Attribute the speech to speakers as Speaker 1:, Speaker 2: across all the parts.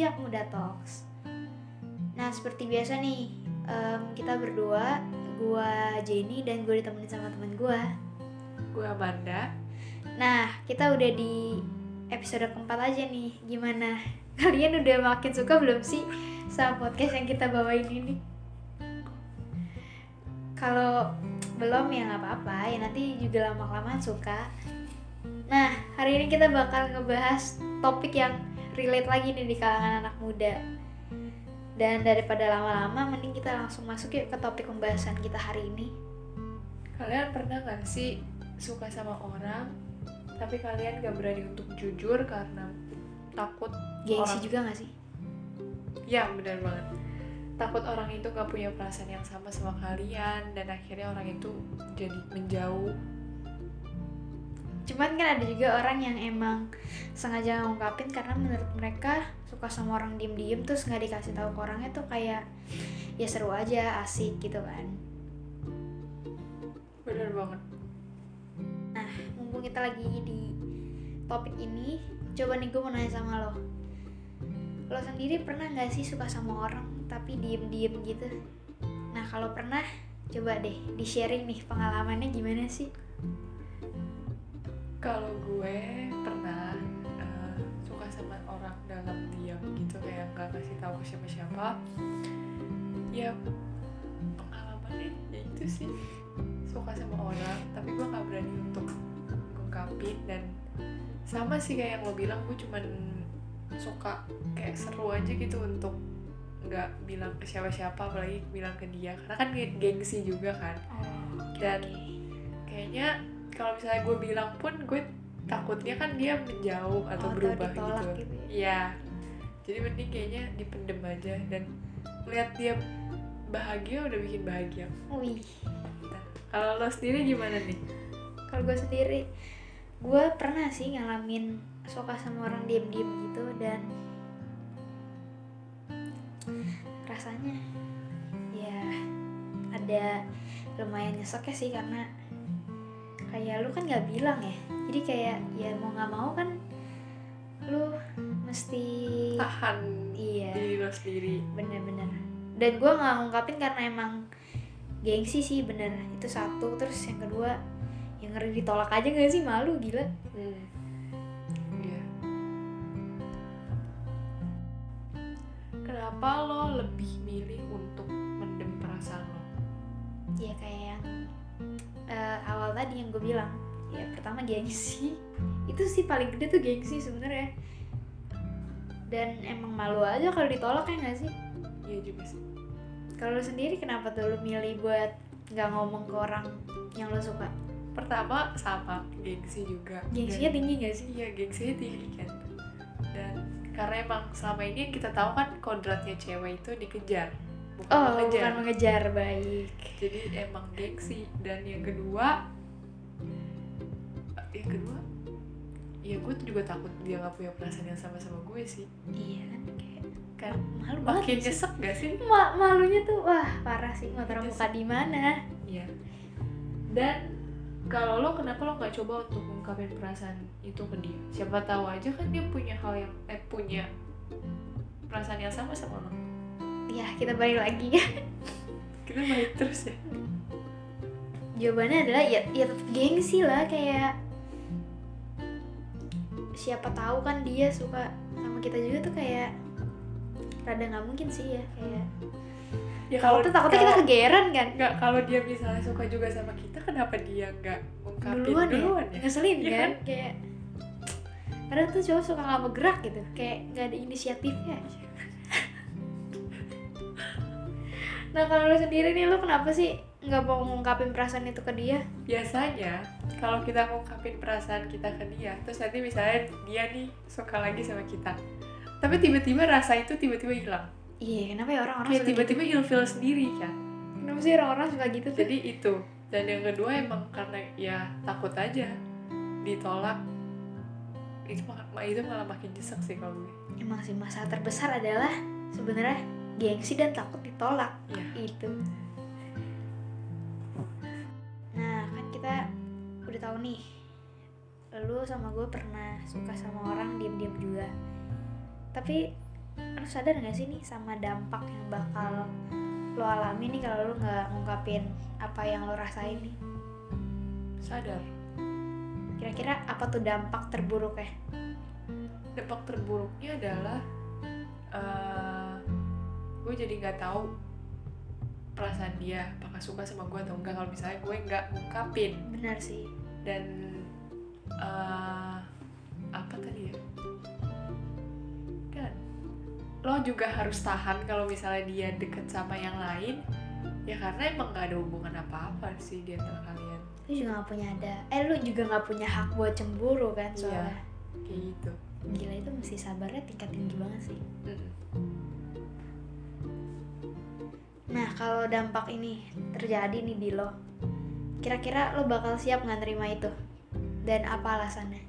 Speaker 1: Jak Muda Talks. Nah seperti biasa nih em, kita berdua, gua Jenny dan gue ditemenin sama temen gua.
Speaker 2: Gue Amanda.
Speaker 1: Nah kita udah di episode keempat aja nih. Gimana? Kalian udah makin suka belum sih sama podcast yang kita bawain ini? Kalau belum ya nggak apa-apa ya nanti juga lama-kelamaan suka. Nah hari ini kita bakal ngebahas topik yang relate lagi nih di kalangan anak muda. Dan daripada lama-lama mending kita langsung masuk yuk ke topik pembahasan kita hari ini.
Speaker 2: Kalian pernah gak sih suka sama orang, tapi kalian gak berani untuk jujur karena takut
Speaker 1: Gengsi
Speaker 2: Orang-
Speaker 1: juga gak sih?
Speaker 2: Ya benar banget Takut orang itu gak punya perasaan yang sama sama kalian Dan akhirnya orang itu jadi menjauh
Speaker 1: Cuman kan ada juga orang yang emang sengaja ngungkapin karena menurut mereka suka sama orang diem-diem terus nggak dikasih tahu ke orangnya tuh kayak ya seru aja asik gitu kan.
Speaker 2: Bener banget
Speaker 1: Nah mumpung kita lagi di topik ini, coba nih gue mau nanya sama lo. Lo sendiri pernah nggak sih suka sama orang tapi diem-diem gitu? Nah kalau pernah, coba deh di sharing nih pengalamannya gimana sih?
Speaker 2: Kalau gue pernah eh, suka sama orang dalam diam gitu Kayak gak kasih tahu ke siapa-siapa. Ya pengalamannya ya itu sih. Suka sama orang tapi gue gak berani untuk ngungkapin Dan sama sih kayak yang lo bilang gue cuman suka kayak seru aja gitu untuk nggak bilang ke siapa-siapa apalagi bilang ke dia. Karena kan ge- gengsi juga kan.
Speaker 1: Oh,
Speaker 2: Dan- kayaknya kalau misalnya gue bilang pun gue takutnya kan dia menjauh atau
Speaker 1: Oh,
Speaker 2: berubah
Speaker 1: ditolak
Speaker 2: gitu.
Speaker 1: gitu ya.
Speaker 2: Iya. Jadi mending kayaknya dipendem aja dan lihat dia bahagia udah bikin bahagia.
Speaker 1: Wih.
Speaker 2: Nah, kalau lo sendiri gimana nih?
Speaker 1: kalau gue sendiri gue pernah sih ngalamin suka sama orang diem-diem gitu dan rasanya ya ada lumayan nyesek sih karena kayak lu kan nggak bilang ya jadi kayak ya mau nggak mau kan lu mesti
Speaker 2: Tahan
Speaker 1: iya
Speaker 2: diri lo sendiri.
Speaker 1: bener-bener dan gue nggak ngungkapin karena emang gengsi sih bener itu satu terus yang kedua yang ngeri ditolak aja gak sih malu gila
Speaker 2: Hmm. Iya. Kenapa lo lebih milih untuk mendem perasaan lo?
Speaker 1: ya kayak yang eh, awal tadi yang gue bilang. Ya pertama gengsi. Itu sih paling gede tuh gengsi sebenarnya. Dan emang malu aja kalau ditolak ya gak sih?
Speaker 2: Iya juga sih.
Speaker 1: kalau lu sendiri kenapa tuh lu milih buat nggak ngomong ke orang yang lo suka?
Speaker 2: Pertama sama gengsi juga.
Speaker 1: gengsinya
Speaker 2: Dan-
Speaker 1: tinggi gak sih?
Speaker 2: Iya gengsinya tinggi kan. Dan karena emang selama ini kita tahu kan kodratnya cewek itu dikejar Bukan
Speaker 1: oh
Speaker 2: mengejar.
Speaker 1: bukan mengejar baik.
Speaker 2: Jadi emang gengsi. Dan yang kedua Yang kedua Ya gue tuh juga takut dia gak punya perasaan yang sama sama gue sih.
Speaker 1: Iya kan kayak
Speaker 2: Kan
Speaker 1: malu
Speaker 2: makin nyesek gak sih?
Speaker 1: Ma- malunya tuh wah parah sih. Mau taruh
Speaker 2: Itu
Speaker 1: muka di mana?
Speaker 2: Iya. Dan kalau lo kenapa lo nggak coba untuk mengungkapin perasaan itu ke dia? Siapa tahu aja kan dia punya hal yang eh punya perasaan yang sama sama lo.
Speaker 1: Ya kita balik lagi.
Speaker 2: Kita balik terus ya.
Speaker 1: jawabannya adalah ya ya tetap gengsi lah kayak siapa tahu kan dia suka sama kita juga tuh kayak rada nggak mungkin sih ya kayak
Speaker 2: Ya
Speaker 1: kalau tuh takutnya kita kegeran kan?
Speaker 2: nggak kalau dia misalnya suka juga sama kita, kenapa dia nggak ungkapin
Speaker 1: duluan,
Speaker 2: duluan,
Speaker 1: ya?
Speaker 2: Ya?
Speaker 1: ngeselin
Speaker 2: Iya
Speaker 1: kan? kayak kadang tuh cowok suka nggak bergerak gitu kayak nggak ada inisiatifnya nah kalau lu sendiri nih lu kenapa sih nggak mau ngungkapin perasaan itu ke dia
Speaker 2: Biasanya kalau kita ngungkapin perasaan kita ke dia, terus nanti misalnya dia nih suka lagi sama kita, tapi tiba-tiba rasa itu tiba-tiba hilang.
Speaker 1: iya kenapa ya orang-orang
Speaker 2: Kayak
Speaker 1: suka
Speaker 2: tiba-tiba ilfeel sendiri kan.
Speaker 1: gitu? kenapa sih orang-orang suka gitu tuh
Speaker 2: jadi itu dan yang kedua emang karena ya takut aja ditolak itu itu malah makin nyesek sih kalau gue
Speaker 1: emang sih masalah terbesar adalah sebenarnya gengsi dan takut ditolak.
Speaker 2: Iya.
Speaker 1: itu nah kan kita udah tahu nih lu sama gue pernah suka sama orang diam-diam juga. Tapi lu sadar gak sih nih sama dampak yang bakal lo alami nih kalau lu nggak ngungkapin apa yang lo rasain nih?
Speaker 2: Sadar.
Speaker 1: Kira-kira apa tuh dampak terburuk ya
Speaker 2: dampak terburuknya adalah eh gue jadi nggak tahu perasaan dia apakah suka sama gue atau enggak. Kalau misalnya gue nggak ngungkapin.
Speaker 1: Benar sih.
Speaker 2: Dan eh apa tadi ya? Kan lo juga harus tahan kalau misalnya dia deket sama yang lain. Ya karena emang nggak ada hubungan apa-apa sih di antara kalian.
Speaker 1: Lu juga nggak punya ada. Eh lu juga nggak punya hak buat cemburu kan
Speaker 2: Iya.
Speaker 1: soalnya.
Speaker 2: kayak gitu.
Speaker 1: Gila itu mesti sabarnya tingkat tinggi banget sih.
Speaker 2: Mm.
Speaker 1: Nah kalau dampak ini terjadi nih di lo kira-kira lo bakal siap nggak nerima itu? Dan apa alasannya?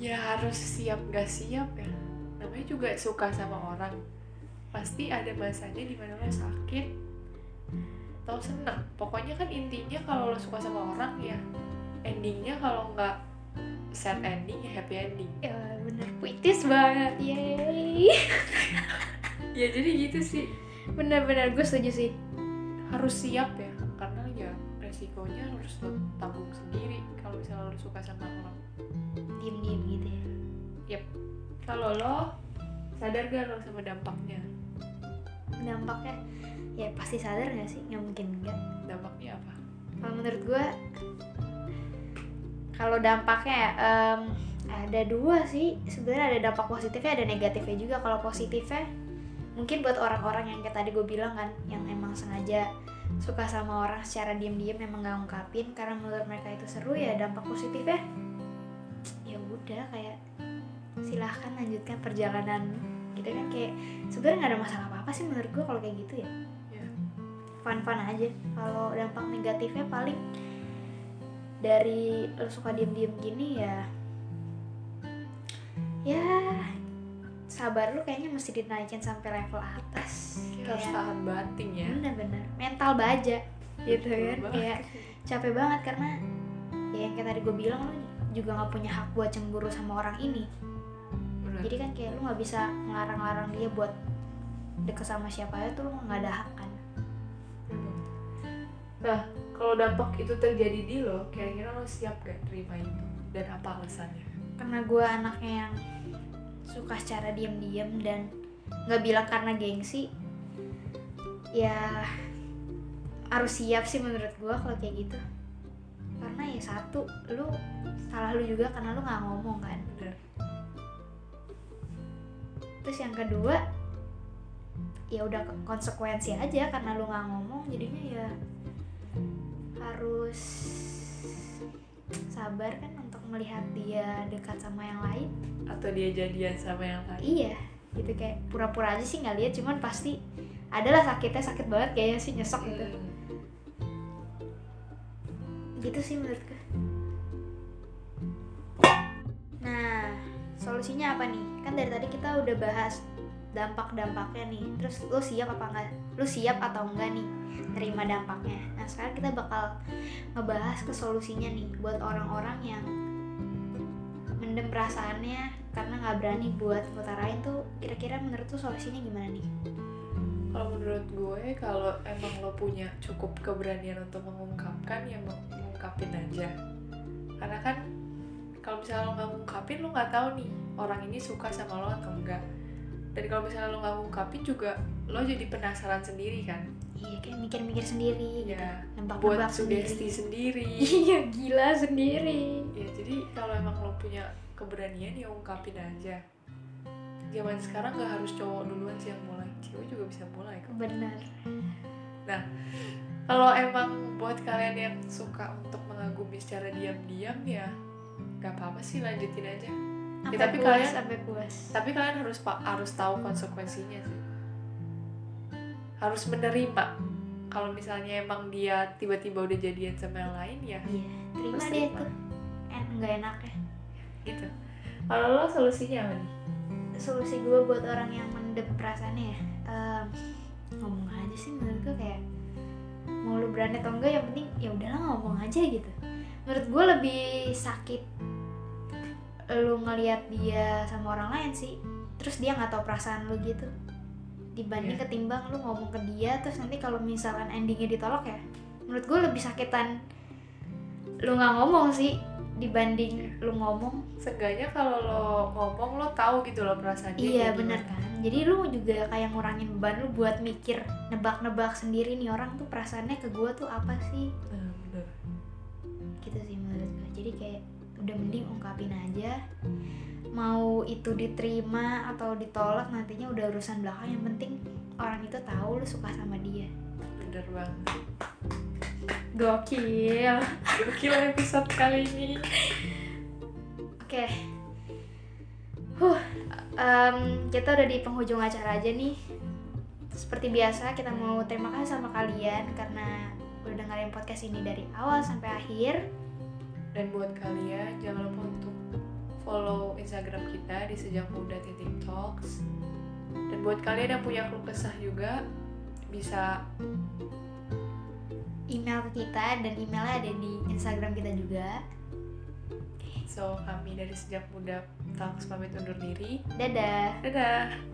Speaker 2: Ya harus siap gak siap ya. Namanya juga suka sama orang. Pasti ada masanya di mana lo sakit atau seneng pokoknya kan intinya kalau lo suka sama orang ya endingnya kalau nggak sad ending ya happy ending.
Speaker 1: Ya bener. Puitis banget yeay
Speaker 2: ya jadi gitu sih
Speaker 1: bener-bener gue setuju sih.
Speaker 2: Harus siap ya karena ya resikonya harus lo tanggung sendiri kalau misalnya lo suka sama orang.
Speaker 1: Diem-diem gitu ya?
Speaker 2: Kalau lo sadar gak lo sama dampaknya?
Speaker 1: Dampaknya? Ya pasti sadar gak sih? Nggak mungkin enggak
Speaker 2: dampaknya apa?
Speaker 1: Kalau menurut gue kalau dampaknya ya, em, ada dua sih. Sebenarnya ada dampak positifnya ada negatifnya juga. Kalau positifnya mungkin buat orang-orang yang kayak tadi gue bilang kan yang emang sengaja suka sama orang secara diam-diam memang nggak ungkapin karena menurut mereka itu seru ya dampak positifnya ya. Udah kayak silahkan lanjutkan perjalanan. Gitu kan kayak sebenarnya nggak ada masalah apa apa sih menurut gue kalau kayak gitu ya.
Speaker 2: Ya.
Speaker 1: Fun-fun aja. Kalau dampak negatifnya paling dari lo suka diem-diem gini ya ya sabar lu kayaknya mesti dinaikin sampai level atas.
Speaker 2: Kayak harus tahan banting ya.
Speaker 1: Bener-bener. Mental baja gitu kan? kayak capek banget karena ya yang kayak tadi gue bilang lu juga nggak punya hak buat cemburu sama orang ini.
Speaker 2: Bener.
Speaker 1: jadi kan kayak lu nggak bisa ngelarang-larang dia buat deket sama siapa aja tuh lu nggak ada hak kan?
Speaker 2: Nah, kalau dampak itu terjadi di lo, kira-kira lo siap gak terima itu? Dan apa alasannya?
Speaker 1: karena gue anaknya yang suka secara diam-diam dan nggak bilang karena gengsi ya harus siap sih menurut gue kalau kayak gitu karena ya satu lu salah lu juga karena lu nggak ngomong kan
Speaker 2: Bener.
Speaker 1: terus yang kedua ya udah konsekuensi aja karena lu nggak ngomong jadinya ya harus sabar kan untuk melihat dia dekat sama yang lain
Speaker 2: Atau dia jadian sama yang lain?
Speaker 1: iya gitu kayak pura-pura aja sih nggak lihat cuman pasti adalah sakitnya sakit banget kayaknya sih nyesek gitu
Speaker 2: Hmm.
Speaker 1: gitu sih menurutku nah solusinya apa nih kan dari tadi kita udah bahas dampak-dampaknya nih terus lu siap apa enggak lu siap atau enggak nih terima dampaknya nah sekarang kita bakal ngebahas ke solusinya nih buat orang-orang yang mendem perasaannya karena nggak berani buat ngutarain tuh kira-kira menurut tuh solusinya gimana nih
Speaker 2: Kalau menurut gue, kalau emang lo punya cukup keberanian untuk mengungkapkan, ya meng- mengungkapin aja. Karena kan kalau misalnya lo nggak ngungkapin, lo nggak tahu nih orang ini suka sama lo atau enggak. Dan kalau misalnya lo nggak ngungkapin juga, lo jadi penasaran sendiri kan.
Speaker 1: iya kayak mikir-mikir sendiri gitu
Speaker 2: Ya,
Speaker 1: nembak-nembak
Speaker 2: buat sugesti
Speaker 1: sendiri
Speaker 2: sendiri.
Speaker 1: iya gila sendiri
Speaker 2: ya jadi kalau emang lo punya keberanian ya ungkapin aja. Zaman sekarang nggak harus cowok duluan sih yang mulai, cewek juga bisa mulai kok.
Speaker 1: benar
Speaker 2: kalau emang buat kalian yang suka untuk mengagumi secara diam-diam ya nggak apa-apa sih lanjutin aja
Speaker 1: sampai
Speaker 2: tapi
Speaker 1: puas
Speaker 2: kalian-
Speaker 1: sampai puas.
Speaker 2: tapi kalian harus harus tahu konsekuensinya sih. Harus menerima. Kalau misalnya emang dia tiba-tiba udah jadian sama yang lain ya
Speaker 1: iya terima deh tuh en nggak enaknya
Speaker 2: gitu. Kalau lo solusinya apa nih?
Speaker 1: Solusi gue buat orang yang mendem perasaannya ya. Em, ngomong aja sih menurut gue kayak mau lu berani atau enggak yang penting ya udahlah ngomong aja gitu. Menurut gue lebih sakit lu ngelihat dia sama orang lain sih terus dia nggak tahu perasaan lu gitu dibanding
Speaker 2: Iya.
Speaker 1: ketimbang lu ngomong ke dia terus nanti kalau misalkan endingnya ditolak ya menurut gue lebih sakitan lu nggak ngomong sih dibanding lu ngomong
Speaker 2: Seenggaknya kalau lo ngomong lo tahu gitu loh perasaan dia
Speaker 1: iya bener
Speaker 2: gimana.
Speaker 1: kan jadi lu juga kayak ngurangin beban lu buat mikir nebak-nebak sendiri nih orang tuh perasaannya ke gue tuh apa sih
Speaker 2: Nah, bener.
Speaker 1: gitu sih menurut gue jadi kayak udah mending ungkapin aja. Mau itu diterima atau ditolak nantinya udah urusan belakang. Yang penting orang itu tahu lu suka sama dia.
Speaker 2: Bener banget.
Speaker 1: gokil.
Speaker 2: Gokil episode kali ini.
Speaker 1: oke. Huh em, kita udah di penghujung acara aja nih. Seperti biasa kita mau terima kasih sama kalian karena udah dengerin podcast ini dari awal sampai akhir
Speaker 2: Dan buat kalian jangan lupa untuk follow Instagram kita di sejak muda titik talks. Dan buat kalian yang punya keluh kesah juga bisa
Speaker 1: email ke kita dan emailnya ada di Instagram kita juga
Speaker 2: so kami dari sejak muda talks pamit undur diri.
Speaker 1: dadah
Speaker 2: Dadah.